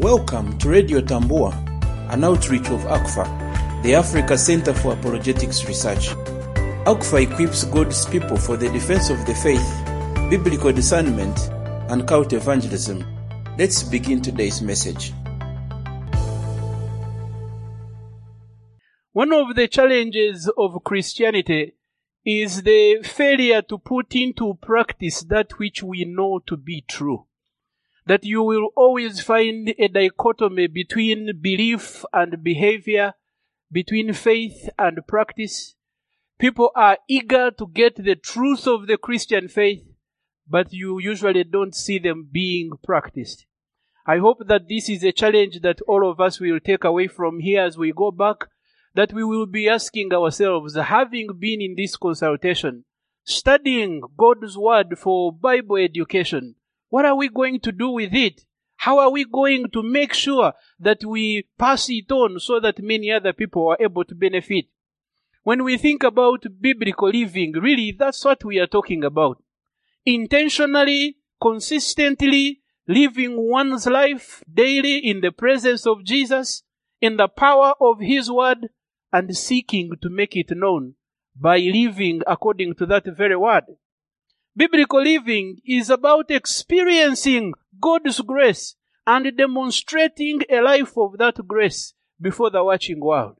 Welcome to Radio Tambua, an outreach of ACFA, the Africa Center for Apologetics Research. ACFA equips God's people for the defense of the faith, biblical discernment, and cult evangelism. Let's begin today's message. One of the challenges of Christianity is the failure to put into practice that which we know to be true. That you will always find a dichotomy between belief and behavior, between faith and practice. People are eager to get the truth of the Christian faith, but you usually don't see them being practiced. I hope that this is a challenge that all of us will take away from here as we go back that we will be asking ourselves, having been in this consultation, studying God's Word for Bible education, what are we going to do with it? How are we going to make sure that we pass it on so that many other people are able to benefit? When we think about biblical living, really, that's what we are talking about. Intentionally, consistently living one's life daily in the presence of Jesus, in the power of His Word, and seeking to make it known by living according to that very word. Biblical living is about experiencing God's grace and demonstrating a life of that grace before the watching world.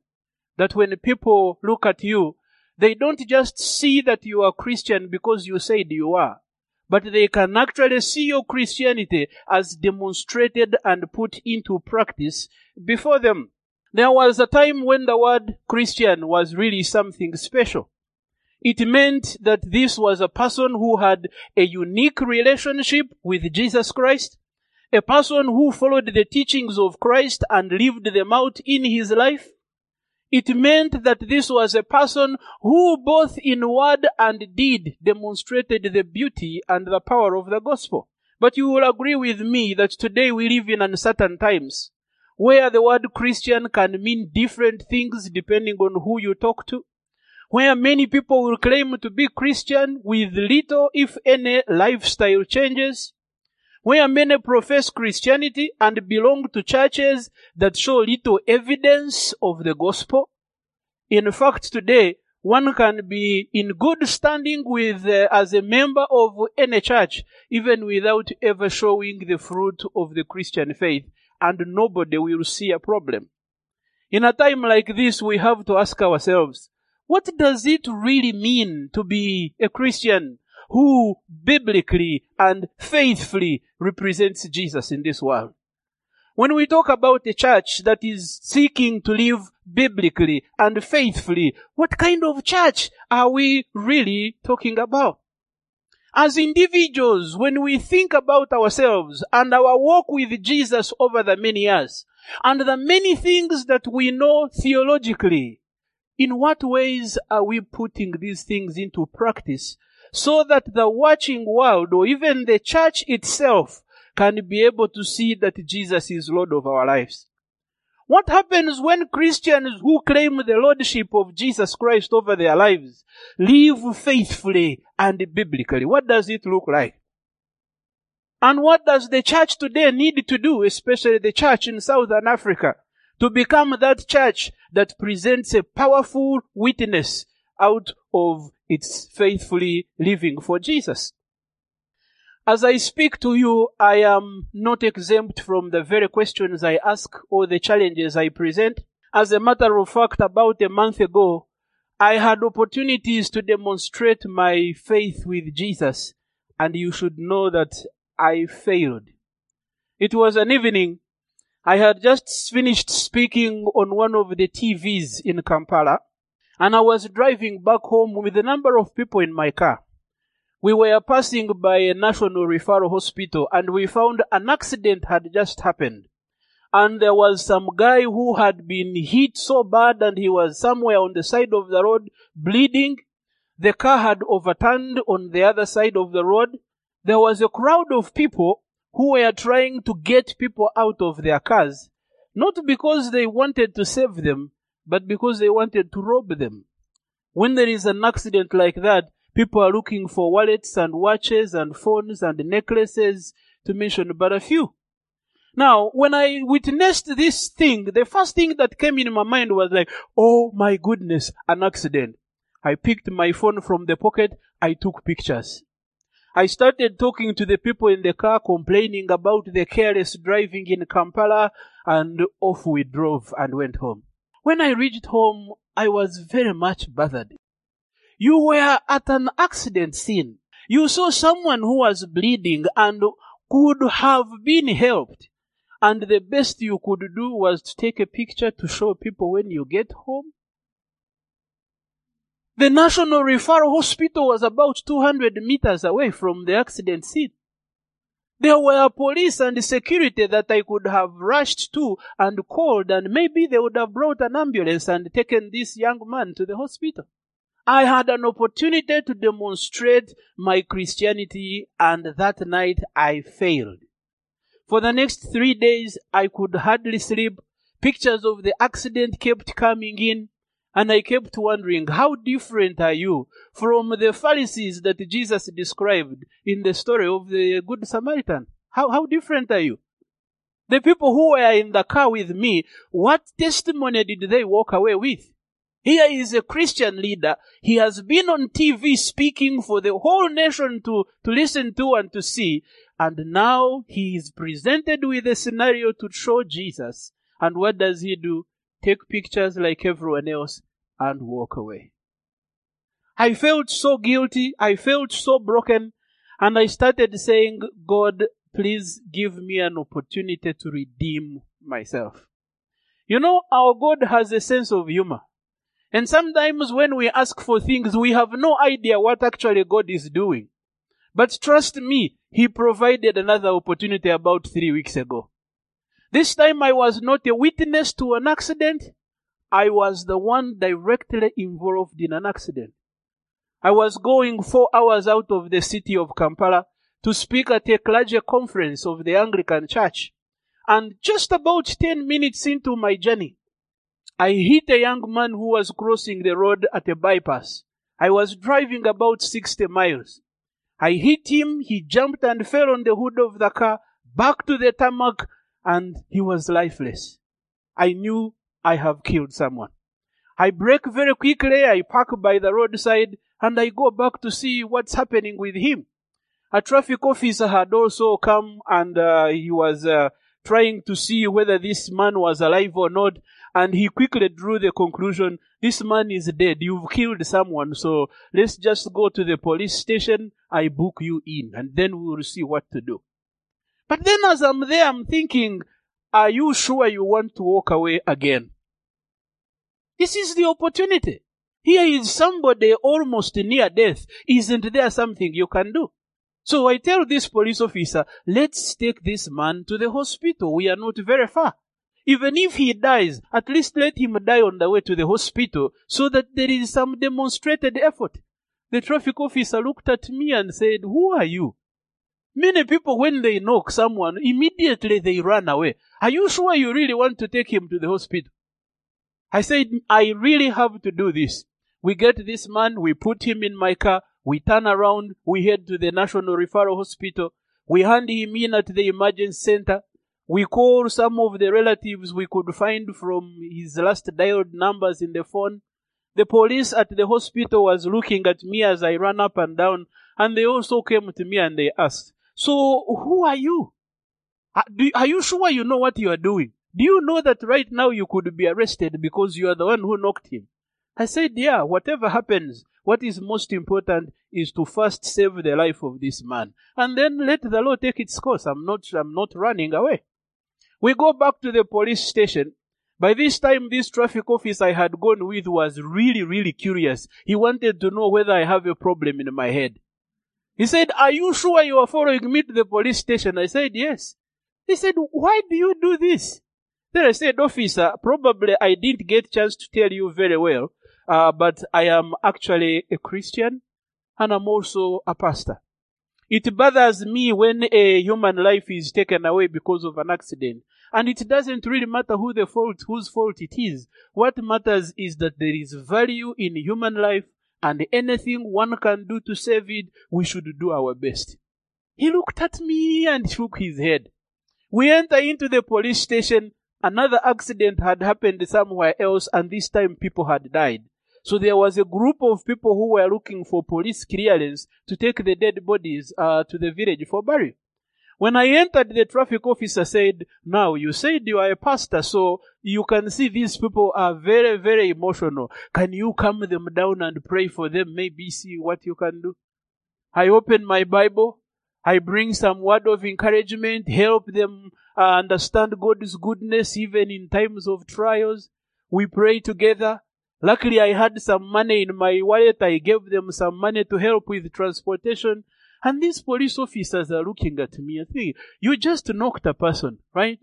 That when people look at you, they don't just see that you are Christian because you said you are, but they can actually see your Christianity as demonstrated and put into practice before them. There was a time when the word Christian was really something special. It meant that this was a person who had a unique relationship with Jesus Christ, a person who followed the teachings of Christ and lived them out in his life. It meant that this was a person who both in word and deed demonstrated the beauty and the power of the gospel. But you will agree with me that today we live in uncertain times where the word Christian can mean different things depending on who you talk to, where many people will claim to be Christian with little, if any, lifestyle changes, where many profess Christianity and belong to churches that show little evidence of the gospel. In fact, today, one can be in good standing with uh, as a member of any church even without ever showing the fruit of the Christian faith and nobody will see a problem. In a time like this, we have to ask ourselves, what does it really mean to be a Christian who biblically and faithfully represents Jesus in this world? When we talk about a church that is seeking to live biblically and faithfully, what kind of church are we really talking about? As individuals, when we think about ourselves and our walk with Jesus over the many years, and the many things that we know theologically, in what ways are we putting these things into practice so that the watching world or even the church itself can be able to see that Jesus is Lord of our lives? What happens when Christians who claim the Lordship of Jesus Christ over their lives live faithfully and biblically? What does it look like? And what does the church today need to do, especially the church in Southern Africa, to become that church that presents a powerful witness out of its faithfully living for Jesus? As I speak to you, I am not exempt from the very questions I ask or the challenges I present. As a matter of fact, about a month ago, I had opportunities to demonstrate my faith with Jesus, and you should know that I failed. It was an evening. I had just finished speaking on one of the TVs in Kampala, and I was driving back home with a number of people in my car we were passing by a national referral hospital and we found an accident had just happened. And there was some guy who had been hit so bad and he was somewhere on the side of the road bleeding. The car had overturned on the other side of the road. There was a crowd of people who were trying to get people out of their cars, not because they wanted to save them, but because they wanted to rob them. When there is an accident like that, People are looking for wallets and watches and phones and necklaces, to mention but a few. Now, when I witnessed this thing, the first thing that came in my mind was like, oh my goodness, an accident. I picked my phone from the pocket, I took pictures. I started talking to the people in the car, complaining about the careless driving in Kampala, and off we drove and went home. When I reached home, I was very much bothered. You were at an accident scene. You saw someone who was bleeding and could have been helped. And the best you could do was to take a picture to show people when you get home. The National Referral Hospital was about 200 meters away from the accident scene. There were police and security that I could have rushed to and called and maybe they would have brought an ambulance and taken this young man to the hospital. I had an opportunity to demonstrate my Christianity and that night I failed. For the next three days, I could hardly sleep. Pictures of the accident kept coming in. And I kept wondering, how different are you from the Pharisees that Jesus described in the story of the Good Samaritan? How, how different are you? The people who were in the car with me, what testimony did they walk away with? Here is a Christian leader. He has been on TV speaking for the whole nation to, to listen to and to see. And now he is presented with a scenario to show Jesus. And what does he do? Take pictures like everyone else and walk away. I felt so guilty. I felt so broken. And I started saying, God, please give me an opportunity to redeem myself. You know, our God has a sense of humor. And sometimes when we ask for things, we have no idea what actually God is doing. But trust me, He provided another opportunity about three weeks ago. This time I was not a witness to an accident. I was the one directly involved in an accident. I was going four hours out of the city of Kampala to speak at a clergy conference of the Anglican Church. And just about 10 minutes into my journey, I hit a young man who was crossing the road at a bypass. I was driving about 60 miles. I hit him, he jumped and fell on the hood of the car, back to the tarmac, and he was lifeless. I knew I have killed someone. I brake very quickly, I park by the roadside, and I go back to see what's happening with him. A traffic officer had also come and uh, he was uh, trying to see whether this man was alive or not. And he quickly drew the conclusion, this man is dead. You've killed someone. So let's just go to the police station. I book you in and then we will see what to do. But then as I'm there, I'm thinking, are you sure you want to walk away again? This is the opportunity. Here is somebody almost near death. Isn't there something you can do? So I tell this police officer, let's take this man to the hospital. We are not very far. Even if he dies, at least let him die on the way to the hospital so that there is some demonstrated effort. The traffic officer looked at me and said, who are you? Many people, when they knock someone, immediately they run away. Are you sure you really want to take him to the hospital? I said, I really have to do this. We get this man, we put him in my car, we turn around, we head to the National Referral Hospital, we hand him in at the emergency center, we call some of the relatives we could find from his last dialed numbers in the phone. The police at the hospital was looking at me as I ran up and down, and they also came to me and they asked, So, who are you? Are you sure you know what you are doing? Do you know that right now you could be arrested because you are the one who knocked him? I said, Yeah, whatever happens, what is most important is to first save the life of this man. And then let the law take its course. I'm not, I'm not running away. We go back to the police station. By this time, this traffic officer I had gone with was really, really curious. He wanted to know whether I have a problem in my head. He said, are you sure you are following me to the police station? I said, yes. He said, why do you do this? Then I said, officer, probably I didn't get chance to tell you very well, uh, but I am actually a Christian and I'm also a pastor. It bothers me when a human life is taken away because of an accident. And it doesn't really matter who the fault, whose fault it is. What matters is that there is value in human life and anything one can do to save it, we should do our best. He looked at me and shook his head. We enter into the police station. Another accident had happened somewhere else and this time people had died. So there was a group of people who were looking for police clearance to take the dead bodies uh, to the village for burial. When I entered, the traffic officer said, now you said you are a pastor, so you can see these people are very, very emotional. Can you calm them down and pray for them? Maybe see what you can do. I open my Bible. I bring some word of encouragement, help them uh, understand God's goodness even in times of trials. We pray together. Luckily, I had some money in my wallet. I gave them some money to help with transportation. And these police officers are looking at me and thinking, you just knocked a person, right?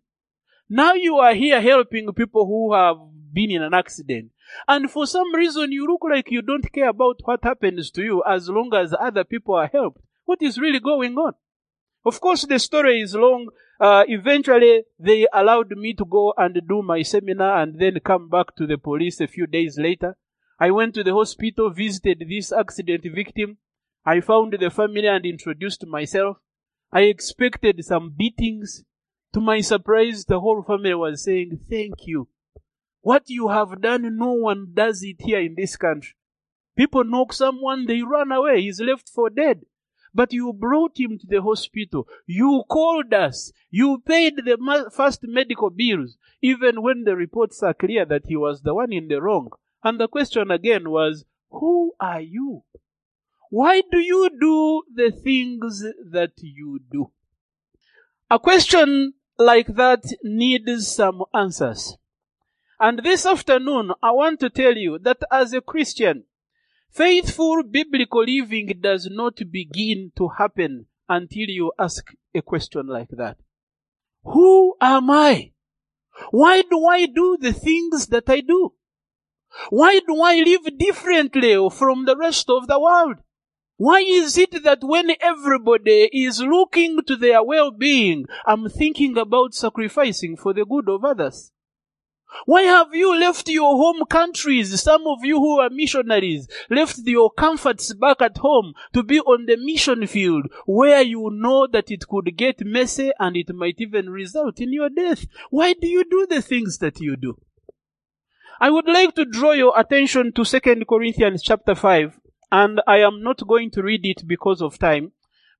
Now you are here helping people who have been in an accident. And for some reason, you look like you don't care about what happens to you as long as other people are helped. What is really going on? Of course, the story is long. Uh, eventually, they allowed me to go and do my seminar and then come back to the police a few days later. I went to the hospital, visited this accident victim. I found the family and introduced myself. I expected some beatings. To my surprise, the whole family was saying, thank you. What you have done, no one does it here in this country. People knock someone, they run away. He's left for dead. But you brought him to the hospital. You called us. You paid the first medical bills, even when the reports are clear that he was the one in the wrong. And the question again was, who are you? Why do you do the things that you do? A question like that needs some answers. And this afternoon, I want to tell you that as a Christian, faithful biblical living does not begin to happen until you ask a question like that. Who am I? Why do I do the things that I do? Why do I live differently from the rest of the world? Why is it that when everybody is looking to their well-being, I'm thinking about sacrificing for the good of others? Why have you left your home countries? Some of you who are missionaries left your comforts back at home to be on the mission field where you know that it could get messy and it might even result in your death. Why do you do the things that you do? I would like to draw your attention to 2 Corinthians chapter 5 and I am not going to read it because of time,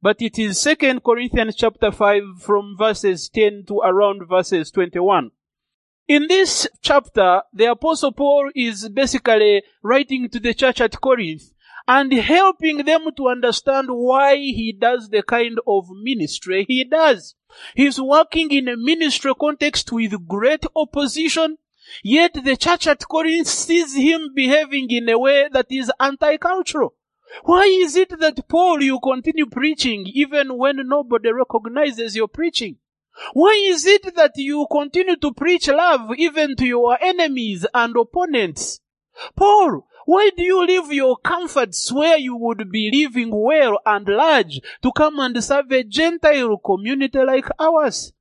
but it is Second Corinthians chapter 5 from verses 10 to around verses 21. In this chapter, the apostle Paul is basically writing to the church at Corinth and helping them to understand why he does the kind of ministry he does. He's working in a ministry context with great opposition Yet the church at Corinth sees him behaving in a way that is anti-cultural. Why is it that Paul you continue preaching even when nobody recognizes your preaching? Why is it that you continue to preach love even to your enemies and opponents? Paul, why do you leave your comforts where you would be living well and large to come and serve a Gentile community like ours?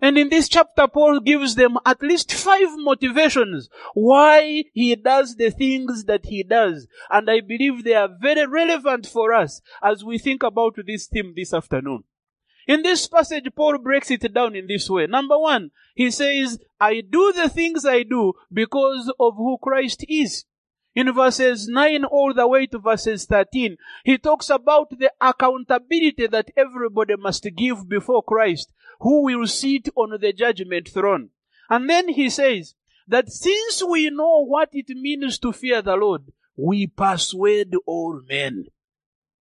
And in this chapter, Paul gives them at least five motivations why he does the things that he does. And I believe they are very relevant for us as we think about this theme this afternoon. In this passage, Paul breaks it down in this way. Number one, he says, I do the things I do because of who Christ is. In verses 9 all the way to verses 13, he talks about the accountability that everybody must give before Christ who will sit on the judgment throne. And then he says that since we know what it means to fear the Lord, we persuade all men.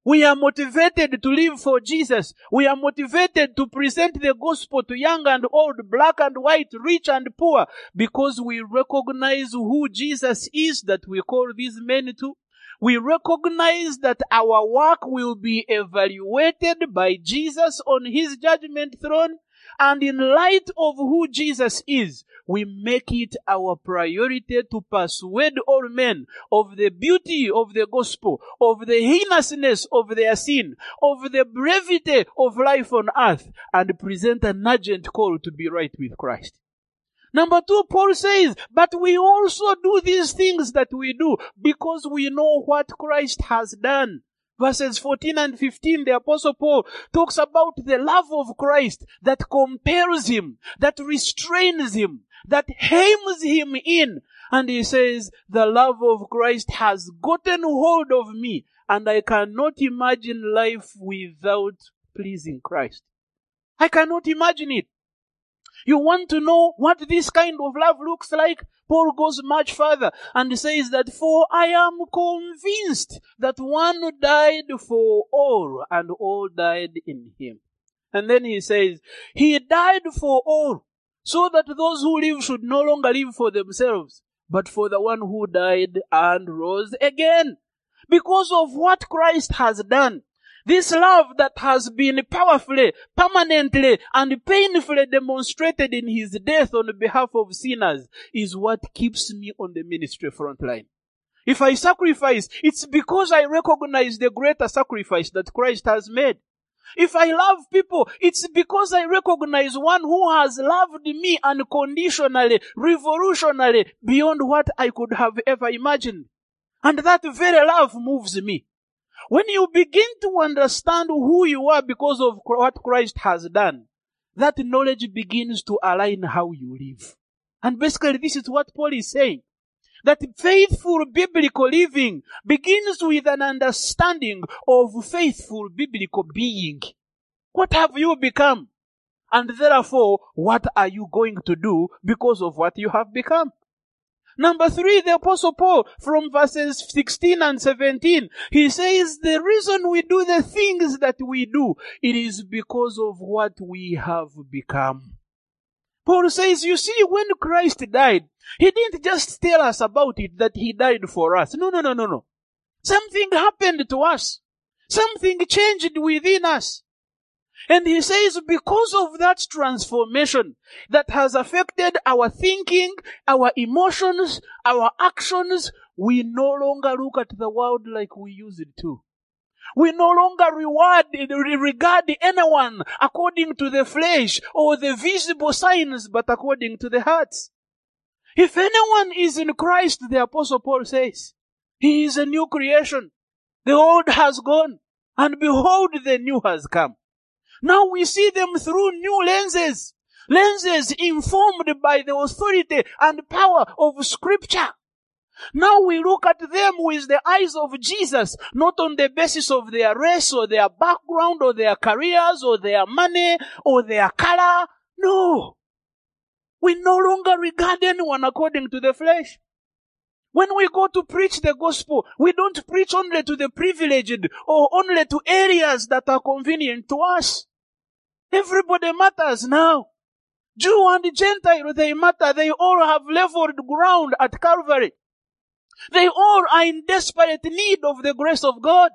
We are motivated to live for Jesus. We are motivated to present the gospel to young and old, black and white, rich and poor, because we recognize who Jesus is that we call these men to. We recognize that our work will be evaluated by Jesus on his judgment throne and in light of who Jesus is, we make it our priority to persuade all men of the beauty of the gospel, of the heinousness of their sin, of the brevity of life on earth, and present an urgent call to be right with Christ. Number two, Paul says, but we also do these things that we do because we know what Christ has done. Verses 14 and 15, the apostle Paul talks about the love of Christ that compels him, that restrains him, that hems him in. And he says, the love of Christ has gotten hold of me and I cannot imagine life without pleasing Christ. I cannot imagine it. You want to know what this kind of love looks like? Paul goes much further and says that for I am convinced that one died for all and all died in him. And then he says, he died for all so that those who live should no longer live for themselves, but for the one who died and rose again. Because of what Christ has done. This love that has been powerfully, permanently, and painfully demonstrated in his death on behalf of sinners is what keeps me on the ministry front line. If I sacrifice, it's because I recognize the greater sacrifice that Christ has made. If I love people, it's because I recognize one who has loved me unconditionally, revolutionarily, beyond what I could have ever imagined. And that very love moves me. When you begin to understand who you are because of what Christ has done, that knowledge begins to align how you live. And basically this is what Paul is saying. That faithful biblical living begins with an understanding of faithful biblical being. What have you become? And therefore, what are you going to do because of what you have become? Number three, the apostle Paul from verses 16 and 17, he says the reason we do the things that we do, it is because of what we have become. Paul says, you see, when Christ died, he didn't just tell us about it that he died for us. No, no, no, no, no. Something happened to us. Something changed within us. And he says, because of that transformation that has affected our thinking, our emotions, our actions, we no longer look at the world like we used to. We no longer reward, regard anyone according to the flesh or the visible signs, but according to the hearts. If anyone is in Christ, the apostle Paul says, he is a new creation. The old has gone and behold the new has come. Now we see them through new lenses. Lenses informed by the authority and power of scripture. Now we look at them with the eyes of Jesus, not on the basis of their race or their background or their careers or their money or their color. No. We no longer regard anyone according to the flesh. When we go to preach the gospel, we don't preach only to the privileged or only to areas that are convenient to us. Everybody matters now. Jew and Gentile, they matter. They all have leveled ground at Calvary. They all are in desperate need of the grace of God.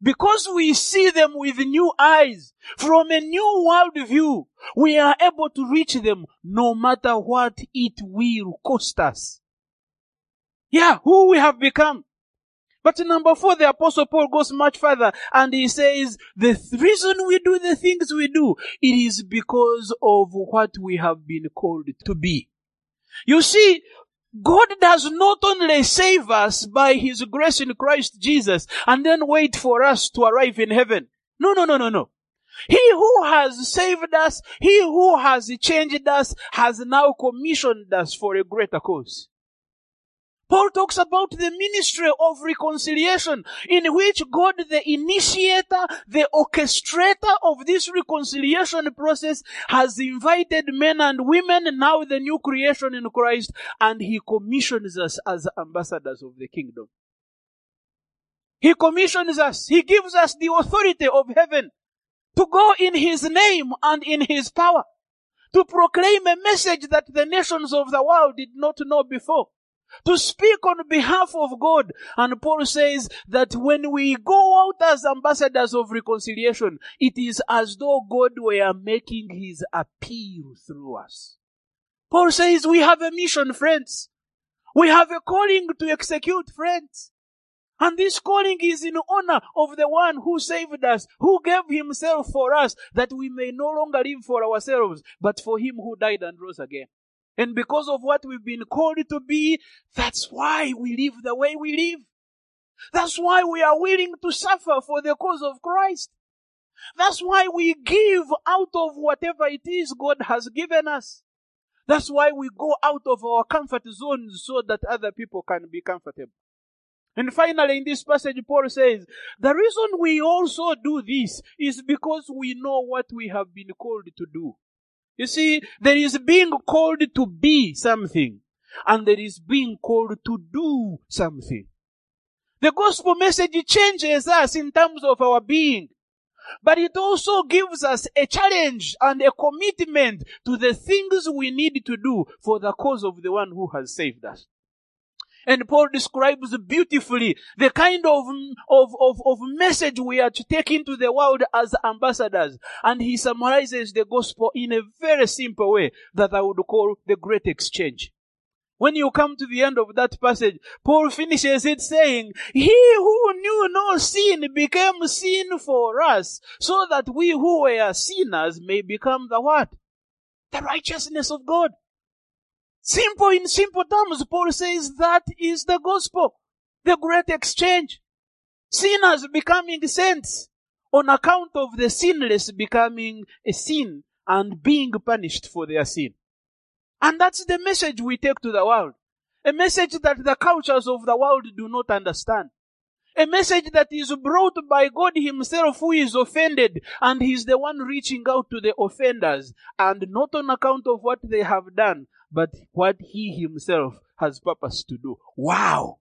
Because we see them with new eyes, from a new world view, we are able to reach them no matter what it will cost us. Yeah, who we have become. But number four, the apostle Paul goes much further and he says, the th- reason we do the things we do, it is because of what we have been called to be. You see, God does not only save us by His grace in Christ Jesus and then wait for us to arrive in heaven. No, no, no, no, no. He who has saved us, He who has changed us, has now commissioned us for a greater cause. Paul talks about the ministry of reconciliation in which God, the initiator, the orchestrator of this reconciliation process has invited men and women, now the new creation in Christ, and he commissions us as ambassadors of the kingdom. He commissions us. He gives us the authority of heaven to go in his name and in his power to proclaim a message that the nations of the world did not know before to speak on behalf of God. And Paul says that when we go out as ambassadors of reconciliation, it is as though God were making his appeal through us. Paul says we have a mission, friends. We have a calling to execute, friends. And this calling is in honor of the one who saved us, who gave himself for us, that we may no longer live for ourselves, but for him who died and rose again. And because of what we've been called to be, that's why we live the way we live. That's why we are willing to suffer for the cause of Christ. That's why we give out of whatever it is God has given us. That's why we go out of our comfort zones so that other people can be comfortable. And finally, in this passage, Paul says, the reason we also do this is because we know what we have been called to do. You see, there is being called to be something, and there is being called to do something. The gospel message changes us in terms of our being, but it also gives us a challenge and a commitment to the things we need to do for the cause of the one who has saved us. And Paul describes beautifully the kind of, of, of, of message we are to take into the world as ambassadors. And he summarizes the gospel in a very simple way that I would call the great exchange. When you come to the end of that passage, Paul finishes it saying, He who knew no sin became sin for us, so that we who were sinners may become the what? The righteousness of God. Simple in simple terms, Paul says that is the gospel. The great exchange. Sinners becoming saints on account of the sinless becoming a sin and being punished for their sin. And that's the message we take to the world. A message that the cultures of the world do not understand. A message that is brought by God himself who is offended and he's the one reaching out to the offenders and not on account of what they have done, but what he himself has purpose to do. Wow!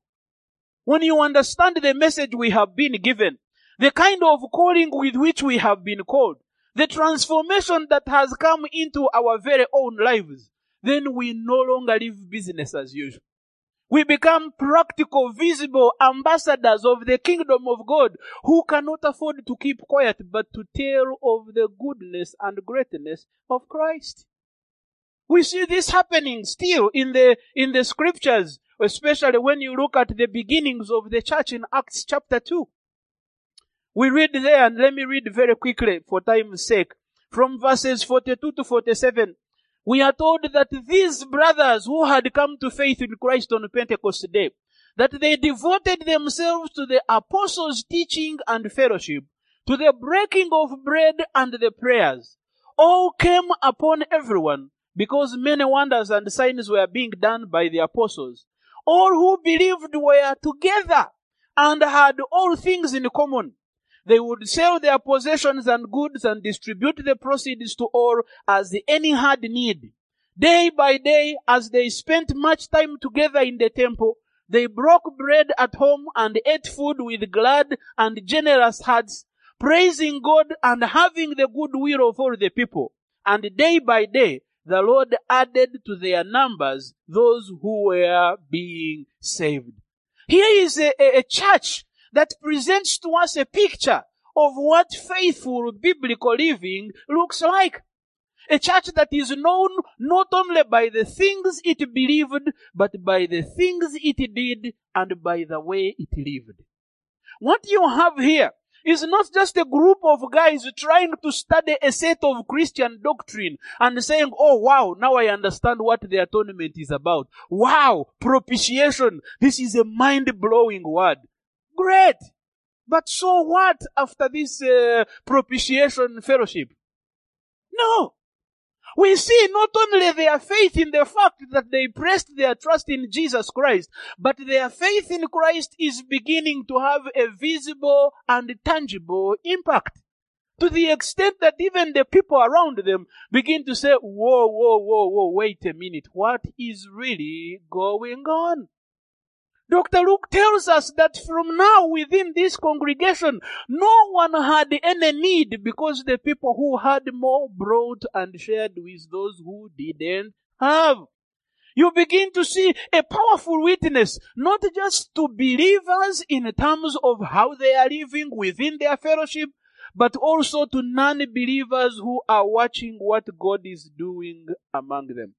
When you understand the message we have been given, the kind of calling with which we have been called, the transformation that has come into our very own lives, then we no longer live business as usual. We become practical, visible ambassadors of the kingdom of God who cannot afford to keep quiet but to tell of the goodness and greatness of Christ. We see this happening still in the, in the scriptures, especially when you look at the beginnings of the church in Acts chapter 2. We read there, and let me read very quickly for time's sake, from verses 42 to 47. We are told that these brothers who had come to faith in Christ on Pentecost Day, that they devoted themselves to the apostles' teaching and fellowship, to the breaking of bread and the prayers. All came upon everyone because many wonders and signs were being done by the apostles. All who believed were together and had all things in common. They would sell their possessions and goods and distribute the proceeds to all as any had need. Day by day, as they spent much time together in the temple, they broke bread at home and ate food with glad and generous hearts, praising God and having the good will of all the people. And day by day, the Lord added to their numbers those who were being saved. Here is a, a, a church that presents to us a picture of what faithful biblical living looks like. A church that is known not only by the things it believed, but by the things it did and by the way it lived. What you have here is not just a group of guys trying to study a set of Christian doctrine and saying, oh wow, now I understand what the atonement is about. Wow, propitiation. This is a mind-blowing word. Great. But so what after this uh, propitiation fellowship? No. We see not only their faith in the fact that they pressed their trust in Jesus Christ, but their faith in Christ is beginning to have a visible and tangible impact. To the extent that even the people around them begin to say, whoa, whoa, whoa, whoa, wait a minute, what is really going on? Dr. Luke tells us that from now within this congregation, no one had any need because the people who had more brought and shared with those who didn't have. You begin to see a powerful witness, not just to believers in terms of how they are living within their fellowship, but also to non-believers who are watching what God is doing among them.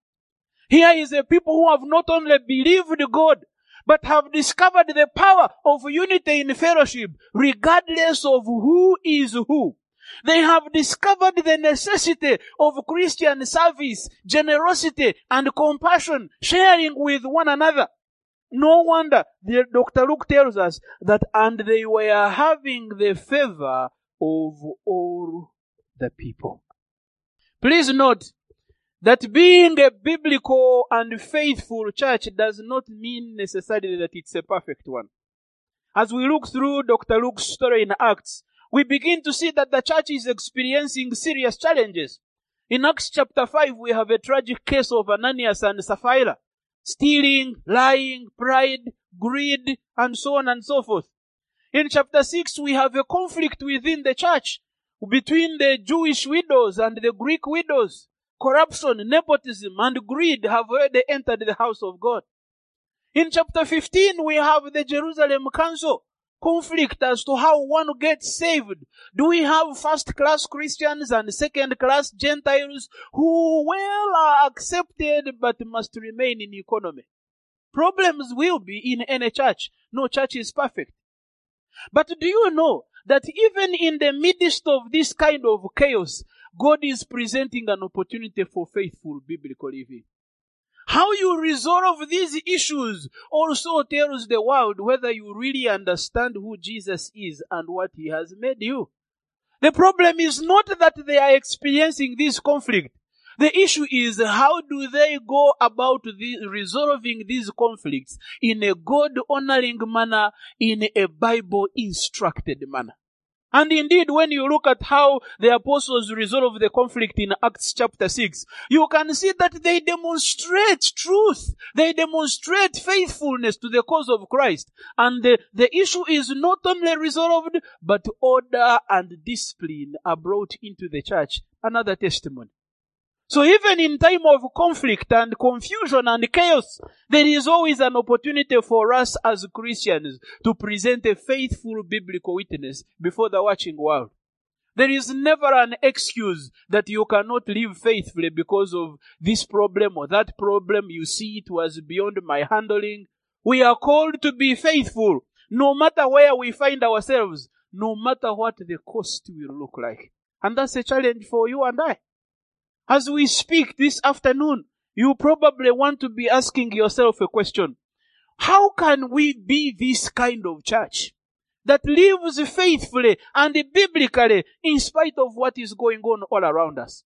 Here is a people who have not only believed God, but have discovered the power of unity in fellowship, regardless of who is who. They have discovered the necessity of Christian service, generosity, and compassion, sharing with one another. No wonder the, Dr. Luke tells us that, and they were having the favor of all the people. Please note that being a biblical and faithful church does not mean necessarily that it's a perfect one. As we look through Dr. Luke's story in Acts, we begin to see that the church is experiencing serious challenges. In Acts chapter 5, we have a tragic case of Ananias and Sapphira. Stealing, lying, pride, greed, and so on and so forth. In chapter 6, we have a conflict within the church between the Jewish widows and the Greek widows. Corruption, nepotism, and greed have already entered the house of God. In chapter 15, we have the Jerusalem Council conflict as to how one gets saved. Do we have first class Christians and second class Gentiles who well are accepted but must remain in economy? Problems will be in any church. No church is perfect. But do you know that even in the midst of this kind of chaos, God is presenting an opportunity for faithful biblical living. How you resolve these issues also tells the world whether you really understand who Jesus is and what he has made you. The problem is not that they are experiencing this conflict. The issue is how do they go about the, resolving these conflicts in a God honoring manner, in a Bible instructed manner. And indeed, when you look at how the apostles resolve the conflict in Acts chapter 6, you can see that they demonstrate truth. They demonstrate faithfulness to the cause of Christ. And the, the issue is not only resolved, but order and discipline are brought into the church. Another testimony. So even in time of conflict and confusion and chaos, there is always an opportunity for us as Christians to present a faithful biblical witness before the watching world. There is never an excuse that you cannot live faithfully because of this problem or that problem. You see, it was beyond my handling. We are called to be faithful, no matter where we find ourselves, no matter what the cost will look like. And that's a challenge for you and I. As we speak this afternoon, you probably want to be asking yourself a question. How can we be this kind of church that lives faithfully and biblically in spite of what is going on all around us?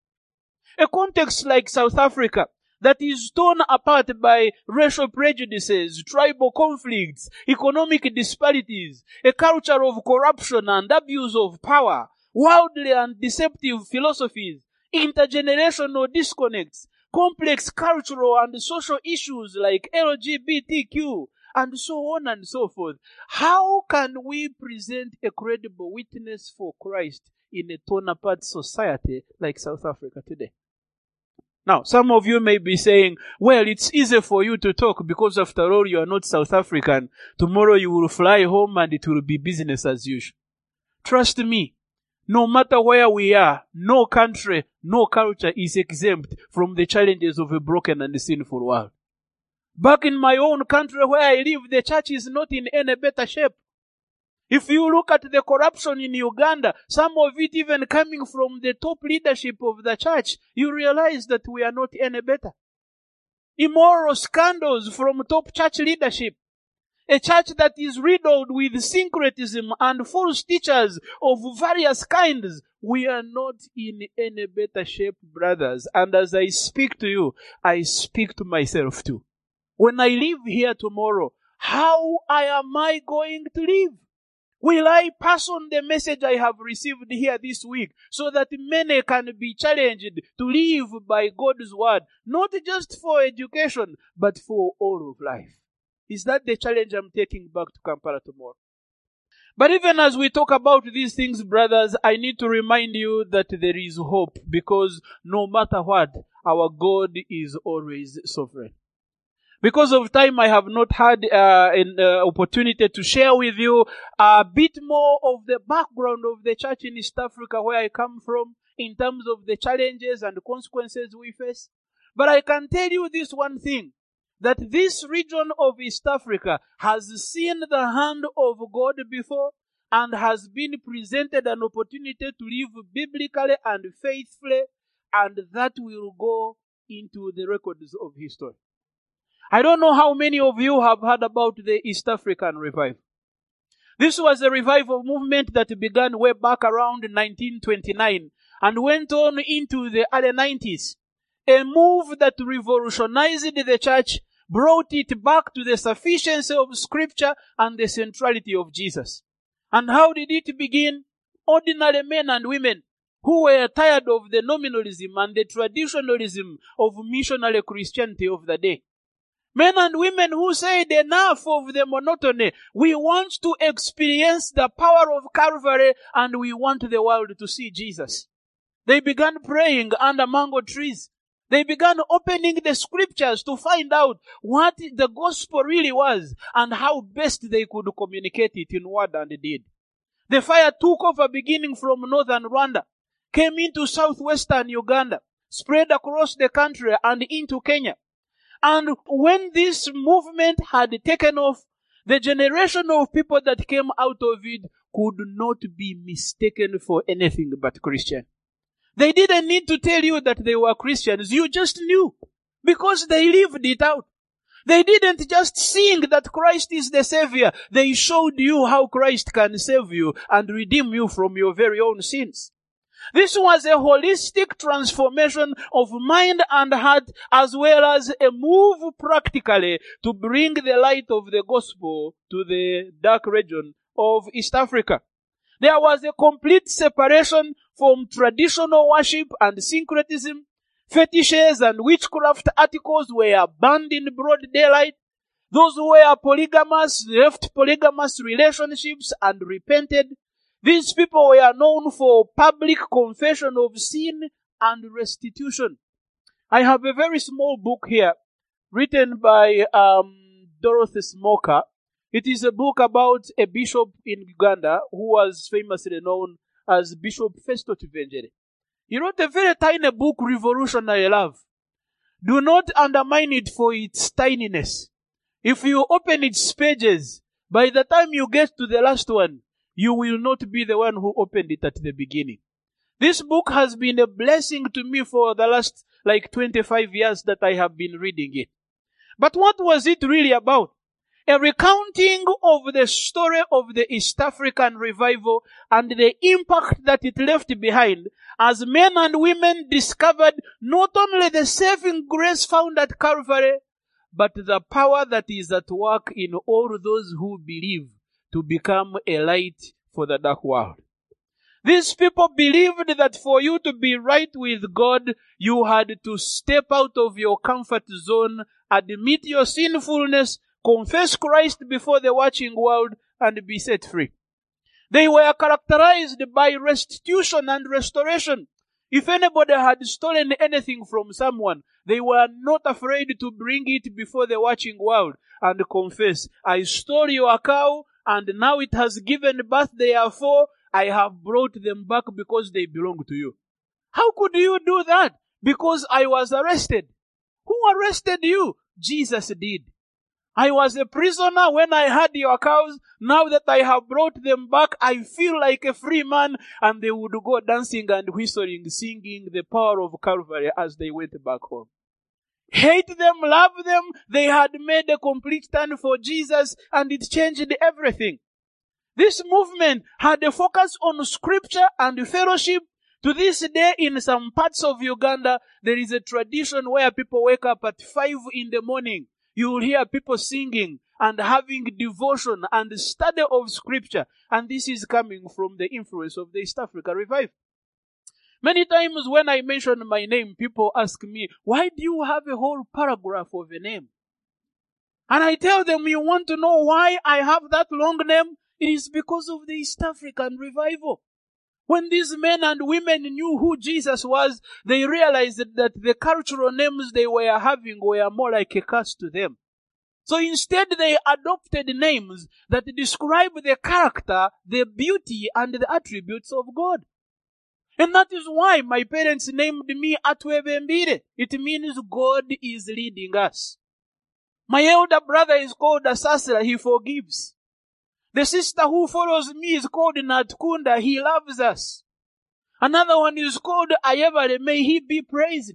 A context like South Africa that is torn apart by racial prejudices, tribal conflicts, economic disparities, a culture of corruption and abuse of power, worldly and deceptive philosophies, intergenerational disconnects, complex cultural and social issues like LGBTQ, and so on and so forth. How can we present a credible witness for Christ in a torn apart society like South Africa today? Now, some of you may be saying, well, it's easy for you to talk because after all, you are not South African. Tomorrow you will fly home and it will be business as usual. Trust me, no matter where we are, no country, no culture is exempt from the challenges of a broken and sinful world. Back in my own country where I live, the church is not in any better shape. If you look at the corruption in Uganda, some of it even coming from the top leadership of the church, you realize that we are not any better. Immoral scandals from top church leadership a church that is riddled with syncretism and false teachers of various kinds. We are not in any better shape, brothers. And as I speak to you, I speak to myself too. When I leave here tomorrow, how am I going to live? Will I pass on the message I have received here this week so that many can be challenged to live by God's word, not just for education, but for all of life? Is that the challenge I'm taking back to Kampala tomorrow? But even as we talk about these things, brothers, I need to remind you that there is hope because no matter what, our God is always sovereign. Because of time, I have not had uh, an uh, opportunity to share with you a bit more of the background of the church in East Africa where I come from in terms of the challenges and consequences we face. But I can tell you this one thing that this region of East Africa has seen the hand of God before and has been presented an opportunity to live biblically and faithfully, and that will go into the records of history. I don't know how many of you have heard about the East African revival. This was a revival movement that began way back around 1929 and went on into the early 90s. A move that revolutionized the church, brought it back to the sufficiency of scripture and the centrality of Jesus. And how did it begin? Ordinary men and women who were tired of the nominalism and the traditionalism of missionary Christianity of the day. Men and women who said enough of the monotony. We want to experience the power of Calvary and we want the world to see Jesus. They began praying under mango trees. They began opening the scriptures to find out what the gospel really was and how best they could communicate it in word and deed. The fire took over beginning from northern Rwanda, came into southwestern Uganda, spread across the country and into Kenya. And when this movement had taken off, the generation of people that came out of it could not be mistaken for anything but Christian. They didn't need to tell you that they were Christians. You just knew because they lived it out. They didn't just sing that Christ is the Savior. They showed you how Christ can save you and redeem you from your very own sins. This was a holistic transformation of mind and heart as well as a move practically to bring the light of the gospel to the dark region of East Africa. There was a complete separation from traditional worship and syncretism. Fetishes and witchcraft articles were banned in broad daylight. Those who were polygamous left polygamous relationships and repented. These people were known for public confession of sin and restitution. I have a very small book here written by um, Dorothy Smoker. It is a book about a bishop in Uganda who was famously known as Bishop Festo Kivengere. He wrote a very tiny book, Revolutionary Love. Do not undermine it for its tininess. If you open its pages, by the time you get to the last one, you will not be the one who opened it at the beginning. This book has been a blessing to me for the last like 25 years that I have been reading it. But what was it really about? A recounting of the story of the East African revival and the impact that it left behind as men and women discovered not only the saving grace found at Calvary, but the power that is at work in all those who believe to become a light for the dark world. These people believed that for you to be right with God, you had to step out of your comfort zone, admit your sinfulness, confess Christ before the watching world, and be set free. They were characterized by restitution and restoration. If anybody had stolen anything from someone, they were not afraid to bring it before the watching world and confess, I stole your cow, and now it has given birth, therefore I have brought them back because they belong to you. How could you do that? Because I was arrested. Who arrested you? Jesus did. I was a prisoner when I had your cows. Now that I have brought them back, I feel like a free man. And they would go dancing and whistling, singing the power of Calvary as they went back home. Hate them, love them. They had made a complete turn for Jesus and it changed everything. This movement had a focus on scripture and fellowship. To this day, in some parts of Uganda, there is a tradition where people wake up at five in the morning. You will hear people singing and having devotion and study of scripture. And this is coming from the influence of the East Africa revival. Many times when I mention my name, people ask me, why do you have a whole paragraph of a name? And I tell them, you want to know why I have that long name? It is because of the East African revival. When these men and women knew who Jesus was, they realized that the cultural names they were having were more like a curse to them. So instead they adopted names that describe the character, the beauty, and the attributes of God. And that is why my parents named me Atwebembeire. It means God is leading us. My elder brother is called Asasira. He forgives. The sister who follows me is called Natukunda. He loves us. Another one is called Ayevale. May he be praised.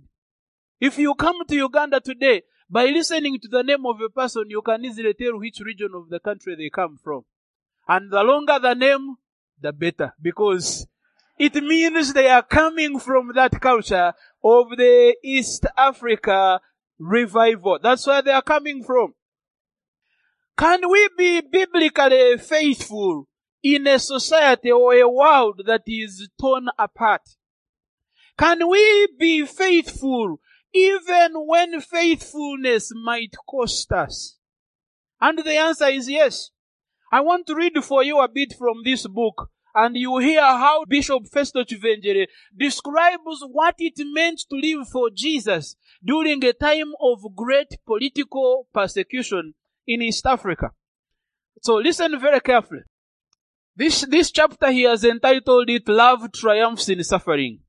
If you come to Uganda today, By listening to the name of a person, you can easily tell which region of the country they come from. And the longer the name, the better. Because it means they are coming from that culture of the East Africa revival. That's where they are coming from. Can we be biblically faithful in a society or a world that is torn apart? Can we be faithful even when faithfulness might cost us? And the answer is yes. I want to read for you a bit from this book and you hear how Bishop Festo Kivengere describes what it meant to live for Jesus during a time of great political persecution in East Africa. So listen very carefully. This, this chapter he has entitled it Love Triumphs in Suffering.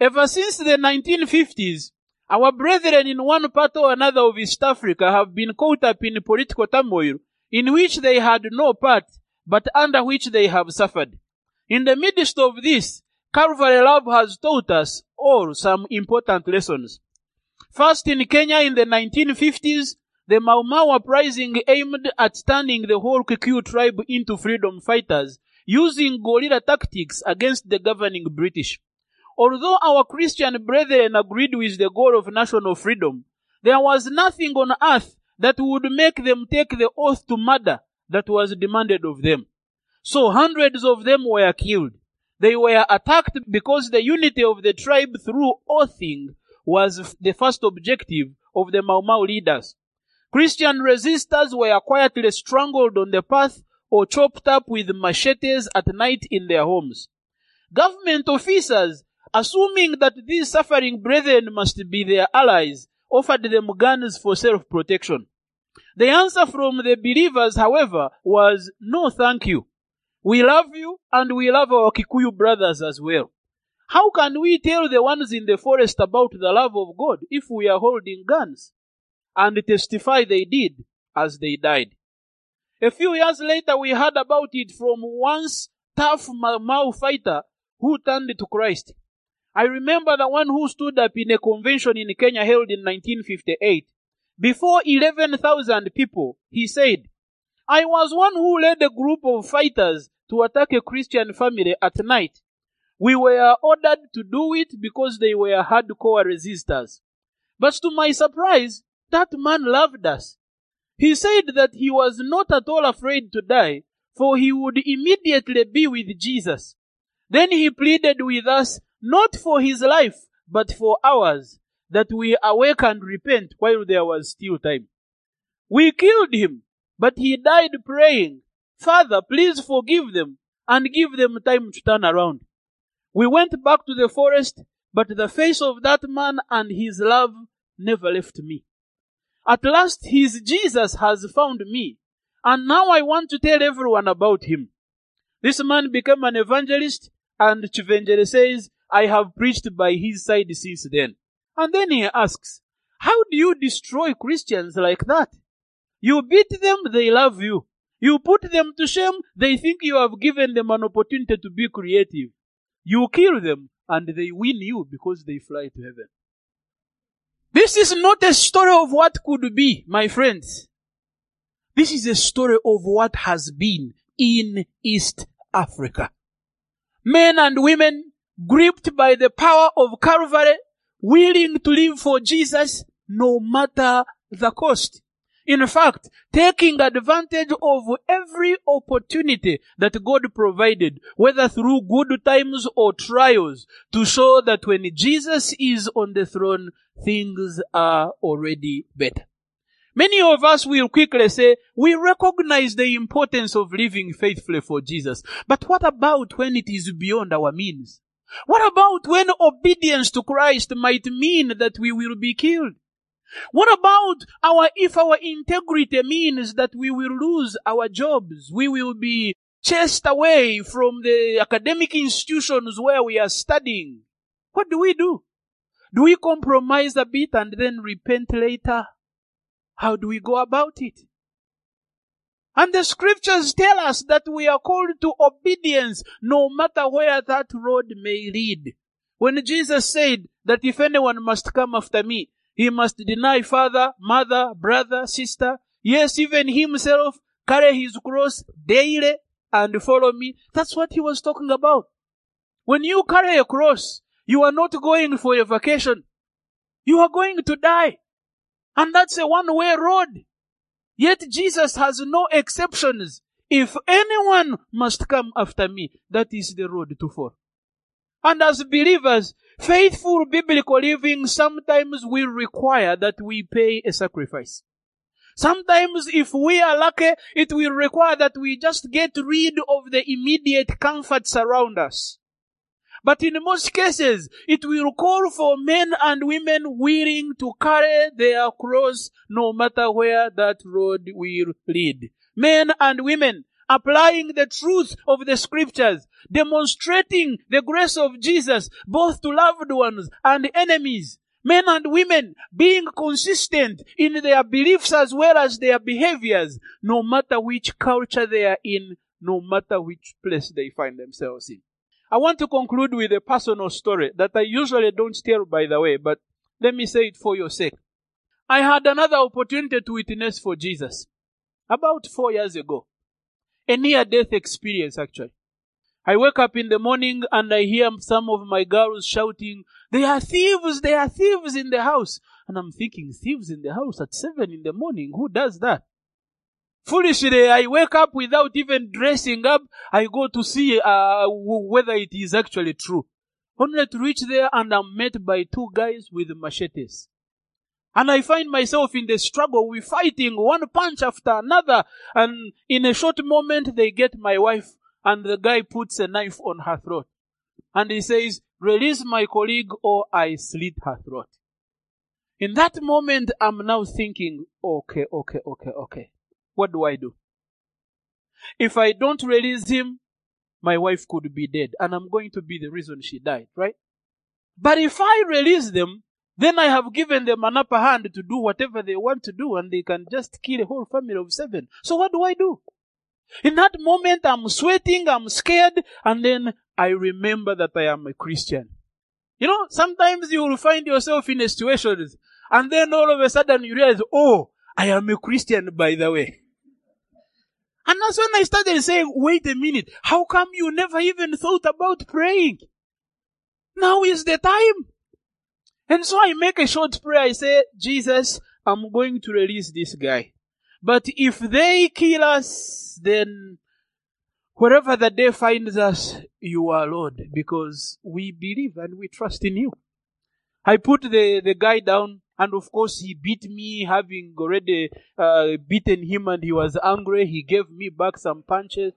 Ever since the 1950s, our brethren in one part or another of East Africa have been caught up in political turmoil in which they had no part, but under which they have suffered. In the midst of this, Calvary Love has taught us all some important lessons. First, in Kenya in the 1950s, the Mau Mau uprising aimed at turning the whole Kikuyu tribe into freedom fighters, using guerrilla tactics against the governing British. Although our Christian brethren agreed with the goal of national freedom, there was nothing on earth that would make them take the oath to murder that was demanded of them. So hundreds of them were killed. They were attacked because the unity of the tribe through oathing was the first objective of the Mau Mau leaders. Christian resistors were quietly strangled on the path or chopped up with machetes at night in their homes. Government officers, assuming that these suffering brethren must be their allies, offered them guns for self-protection. The answer from the believers, however, was no thank you. We love you and we love our Kikuyu brothers as well. How can we tell the ones in the forest about the love of God if we are holding guns? And testify they did as they died. A few years later, we heard about it from once tough Mau fighter who turned to Christ. I remember the one who stood up in a convention in Kenya held in 1958. Before 11,000 people, he said, I was one who led a group of fighters to attack a Christian family at night. We were ordered to do it because they were hardcore resistors. But to my surprise, that man loved us. He said that he was not at all afraid to die, for he would immediately be with Jesus. Then he pleaded with us not for his life, but for ours, that we awake and repent while there was still time. We killed him, but he died praying, Father, please forgive them and give them time to turn around. We went back to the forest, but the face of that man and his love never left me. At last his Jesus has found me, and now I want to tell everyone about him. This man became an evangelist, and Kivengere says, I have preached by his side since then. And then he asks, how do you destroy Christians like that? You beat them, they love you. You put them to shame, they think you have given them an opportunity to be creative. You kill them, and they win you because they fly to heaven. This is not a story of what could be, my friends. This is a story of what has been in East Africa. Men and women gripped by the power of Calvary, willing to live for Jesus no matter the cost. In fact, taking advantage of every opportunity that God provided, whether through good times or trials, to show that when Jesus is on the throne, things are already better. Many of us will quickly say, we recognize the importance of living faithfully for Jesus. But what about when it is beyond our means? What about when obedience to Christ might mean that we will be killed? What about our, if our integrity means that we will lose our jobs, we will be chased away from the academic institutions where we are studying? What do we do? Do we compromise a bit and then repent later? How do we go about it? And the scriptures tell us that we are called to obedience no matter where that road may lead. When Jesus said that if anyone must come after me, He must deny father, mother, brother, sister. Yes, even himself, carry his cross daily and follow me. That's what he was talking about. When you carry a cross, you are not going for a vacation. You are going to die. And that's a one way road. Yet Jesus has no exceptions. If anyone must come after me, that is the road to fall. And as believers, faithful biblical living sometimes will require that we pay a sacrifice. Sometimes if we are lucky, it will require that we just get rid of the immediate comforts around us. But in most cases, it will call for men and women willing to carry their cross no matter where that road will lead. Men and women applying the truth of the scriptures, demonstrating the grace of Jesus both to loved ones and enemies. Men and women being consistent in their beliefs as well as their behaviors, no matter which culture they are in, no matter which place they find themselves in. I want to conclude with a personal story that I usually don't tell by the way, but let me say it for your sake. I had another opportunity to witness for Jesus about four years ago. A near death experience actually. I wake up in the morning and I hear some of my girls shouting, they are thieves, they are thieves in the house. And I'm thinking, thieves in the house at seven in the morning, who does that? Foolishly, I wake up without even dressing up. I go to see uh, whether it is actually true. Only to reach there and I'm met by two guys with machetes. And I find myself in the struggle. We're fighting one punch after another. And in a short moment, they get my wife and the guy puts a knife on her throat. And he says, release my colleague or I slit her throat. In that moment, I'm now thinking, okay, okay, okay, okay. What do I do? If I don't release him, my wife could be dead and I'm going to be the reason she died, right? But if I release them, then I have given them an upper hand to do whatever they want to do and they can just kill a whole family of seven. So what do I do? In that moment, I'm sweating, I'm scared, and then I remember that I am a Christian. You know, sometimes you will find yourself in a situation and then all of a sudden you realize, oh, I am a Christian by the way. And that's when I started saying, wait a minute, how come you never even thought about praying? Now is the time. And so I make a short prayer. I say, Jesus, I'm going to release this guy. But if they kill us, then wherever the day finds us, you are Lord, because we believe and we trust in you. I put the, the guy down and of course, he beat me, having already uh, beaten him and he was angry. He gave me back some punches.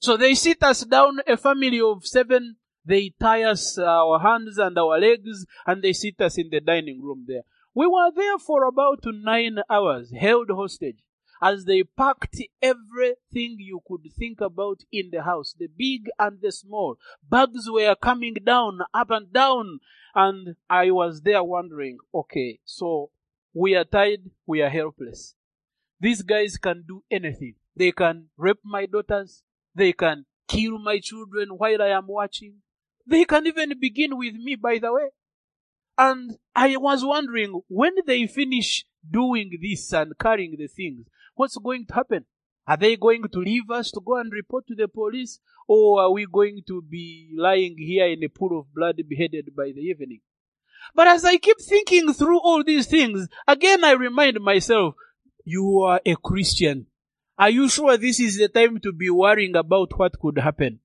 So they sit us down, a family of seven. They tie us our hands and our legs and they sit us in the dining room there. We were there for about nine hours, held hostage, as they packed everything you could think about in the house, the big and the small. Bags were coming down, up and down, and I was there wondering, okay, so we are tied, we are helpless. These guys can do anything. They can rape my daughters. They can kill my children while I am watching. They can even begin with me, by the way. And I was wondering, when they finish doing this and carrying the things, what's going to happen? Are they going to leave us to go and report to the police? Or are we going to be lying here in a pool of blood beheaded by the evening? But as I keep thinking through all these things, again I remind myself, you are a Christian. Are you sure this is the time to be worrying about what could happen?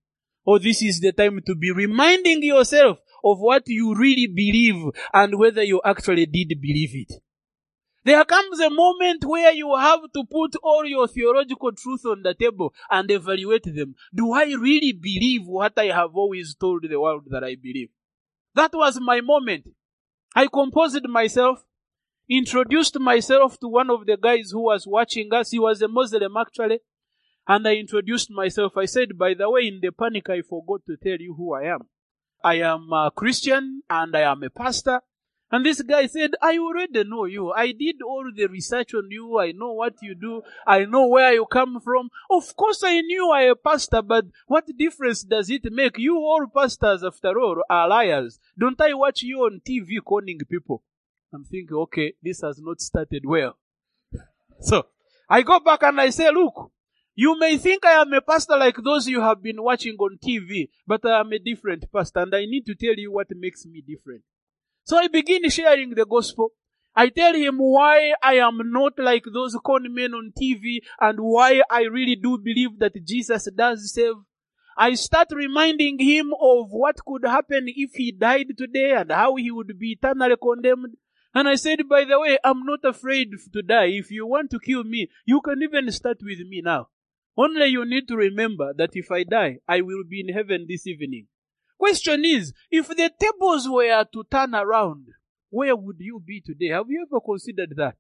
Or this is the time to be reminding yourself of what you really believe and whether you actually did believe it? There comes a moment where you have to put all your theological truth on the table and evaluate them. Do I really believe what I have always told the world that I believe? That was my moment. I composed myself, introduced myself to one of the guys who was watching us. He was a Muslim actually. And I introduced myself. I said, by the way, in the panic, I forgot to tell you who I am. I am a Christian and I am a pastor. And this guy said, I already know you. I did all the research on you. I know what you do. I know where you come from. Of course I knew I am a pastor, but what difference does it make? You all pastors, after all, are liars. Don't I watch you on TV conning people? I'm thinking, okay, this has not started well. So I go back and I say, look, you may think I am a pastor like those you have been watching on TV, but I am a different pastor and I need to tell you what makes me different. So I begin sharing the gospel. I tell him why I am not like those con men on TV and why I really do believe that Jesus does save. I start reminding him of what could happen if he died today and how he would be eternally condemned. And I said, by the way, I'm not afraid to die. If you want to kill me, you can even start with me now. Only you need to remember that if I die, I will be in heaven this evening. Question is, if the tables were to turn around, where would you be today? Have you ever considered that?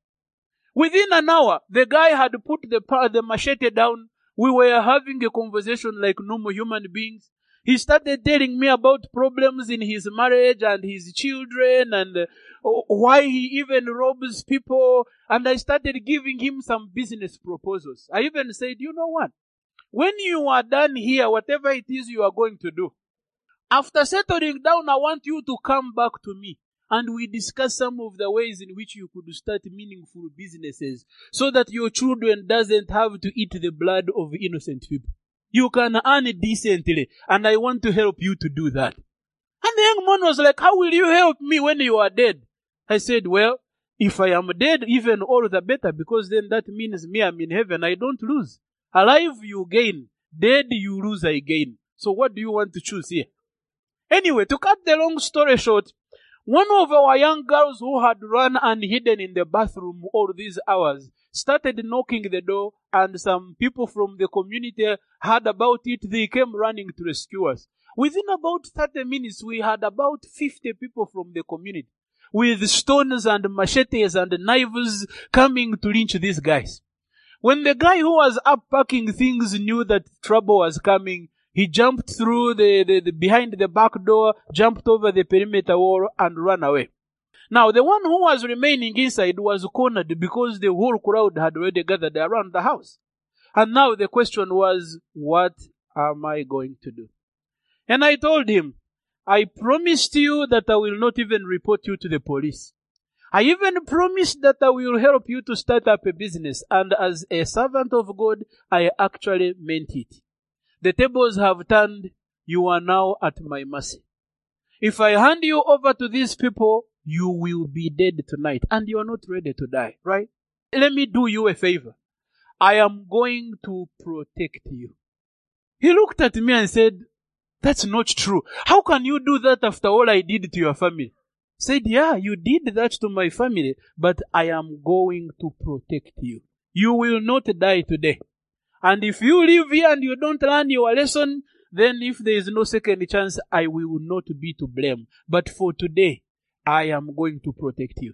Within an hour, the guy had put the, the machete down. We were having a conversation like normal human beings. He started telling me about problems in his marriage and his children and uh, why he even robs people. And I started giving him some business proposals. I even said, you know what? When you are done here, whatever it is you are going to do, after settling down, I want you to come back to me and we discuss some of the ways in which you could start meaningful businesses so that your children doesn't have to eat the blood of innocent people. You can earn it decently and I want to help you to do that. And the young man was like, how will you help me when you are dead? I said, well, if I am dead, even all the better because then that means me, I'm in heaven. I don't lose. Alive, you gain. Dead, you lose, I gain. So what do you want to choose here? Anyway, to cut the long story short, one of our young girls who had run and hidden in the bathroom all these hours started knocking the door and some people from the community heard about it. They came running to rescue us. Within about 30 minutes, we had about 50 people from the community with stones and machetes and knives coming to lynch these guys. When the guy who was up packing things knew that trouble was coming, he jumped through the, the, the, behind the back door, jumped over the perimeter wall and ran away. Now the one who was remaining inside was cornered because the whole crowd had already gathered around the house. And now the question was, what am I going to do? And I told him, I promised you that I will not even report you to the police. I even promised that I will help you to start up a business. And as a servant of God, I actually meant it. The tables have turned. You are now at my mercy. If I hand you over to these people, you will be dead tonight and you are not ready to die, right? Let me do you a favor. I am going to protect you. He looked at me and said, that's not true. How can you do that after all I did to your family? Said, yeah, you did that to my family, but I am going to protect you. You will not die today. And if you live here and you don't learn your lesson, then if there is no second chance, I will not be to blame. But for today, I am going to protect you.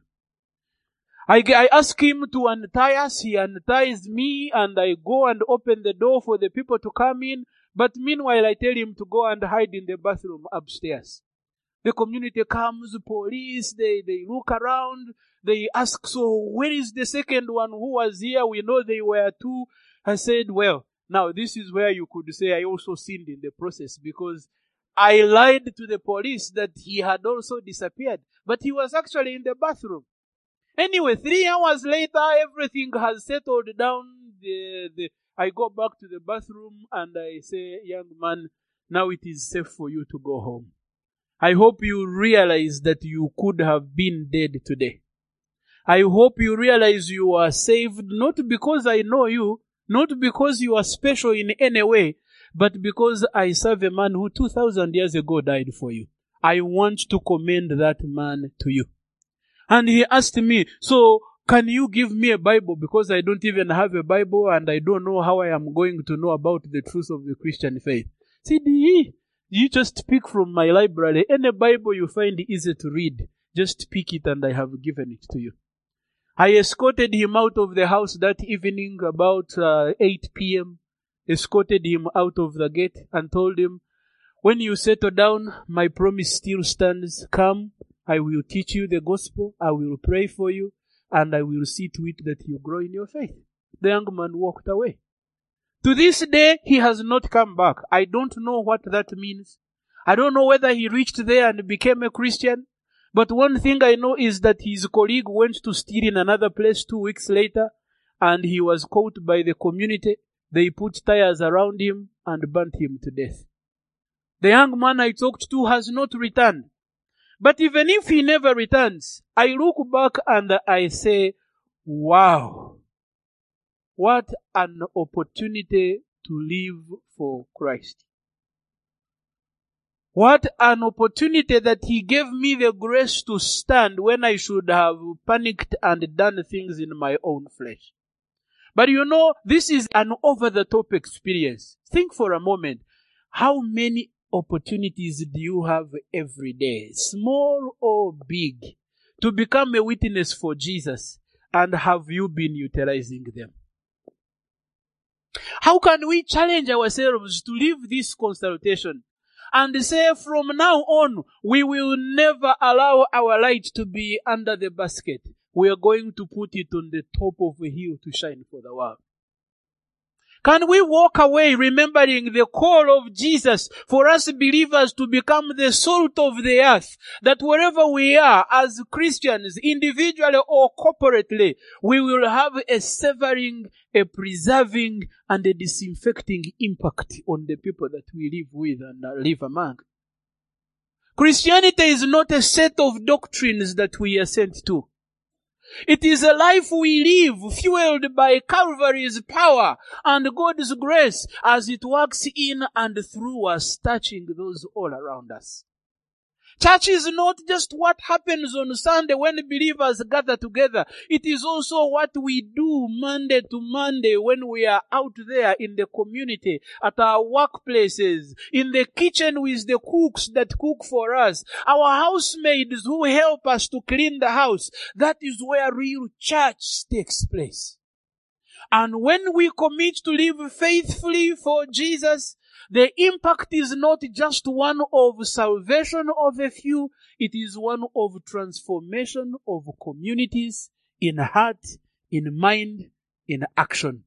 I, I ask him to untie us. He unties me and I go and open the door for the people to come in. But meanwhile, I tell him to go and hide in the bathroom upstairs. The community comes, police, they, they look around, they ask, so where is the second one who was here? We know they were two. I said, well, now this is where you could say I also sinned in the process because I lied to the police that he had also disappeared, but he was actually in the bathroom. Anyway, three hours later, everything has settled down. The, the, I go back to the bathroom and I say, young man, now it is safe for you to go home. I hope you realize that you could have been dead today. I hope you realize you are saved not because I know you, not because you are special in any way, but because I serve a man who 2000 years ago died for you. I want to commend that man to you. And he asked me, so can you give me a Bible? Because I don't even have a Bible and I don't know how I am going to know about the truth of the Christian faith. See, you just pick from my library. Any Bible you find easy to read, just pick it and I have given it to you. I escorted him out of the house that evening about uh, 8 p.m. Escorted him out of the gate and told him, when you settle down, my promise still stands. Come, I will teach you the gospel, I will pray for you, and I will see to it that you grow in your faith. The young man walked away. To this day, he has not come back. I don't know what that means. I don't know whether he reached there and became a Christian. But one thing I know is that his colleague went to steal in another place two weeks later and he was caught by the community. They put tires around him and burnt him to death. The young man I talked to has not returned. But even if he never returns, I look back and I say, wow, what an opportunity to live for Christ. What an opportunity that he gave me the grace to stand when I should have panicked and done things in my own flesh. But you know, this is an over the top experience. Think for a moment. How many opportunities do you have every day, small or big, to become a witness for Jesus? And have you been utilizing them? How can we challenge ourselves to leave this consultation and say from now on, we will never allow our light to be under the basket. We are going to put it on the top of a hill to shine for the world. Can we walk away remembering the call of Jesus for us believers to become the salt of the earth? That wherever we are as Christians, individually or corporately, we will have a severing, a preserving, and a disinfecting impact on the people that we live with and live among. Christianity is not a set of doctrines that we are sent to. It is a life we live fueled by Calvary's power and God's grace as it works in and through us, touching those all around us. Church is not just what happens on Sunday when believers gather together. It is also what we do Monday to Monday when we are out there in the community, at our workplaces, in the kitchen with the cooks that cook for us, our housemaids who help us to clean the house. That is where real church takes place. And when we commit to live faithfully for Jesus, the impact is not just one of salvation of a few, it is one of transformation of communities in heart, in mind, in action.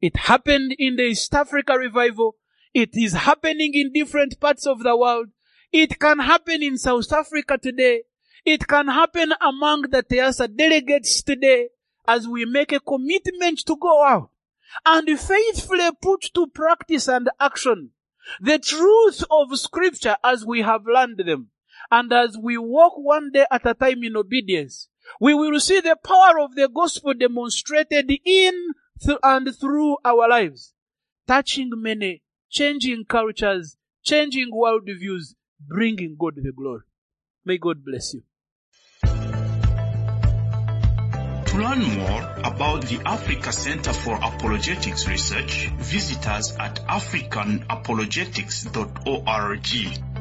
It happened in the East Africa revival. It is happening in different parts of the world. It can happen in South Africa today. It can happen among the TEASA delegates today as we make a commitment to go out and faithfully put to practice and action the truth of scripture as we have learned them. And as we walk one day at a time in obedience, we will see the power of the gospel demonstrated in th- and through our lives, touching many, changing cultures, changing worldviews, bringing God the glory. May God bless you. To learn more about the Africa Center for Apologetics Research, visit us at africanapologetics.org.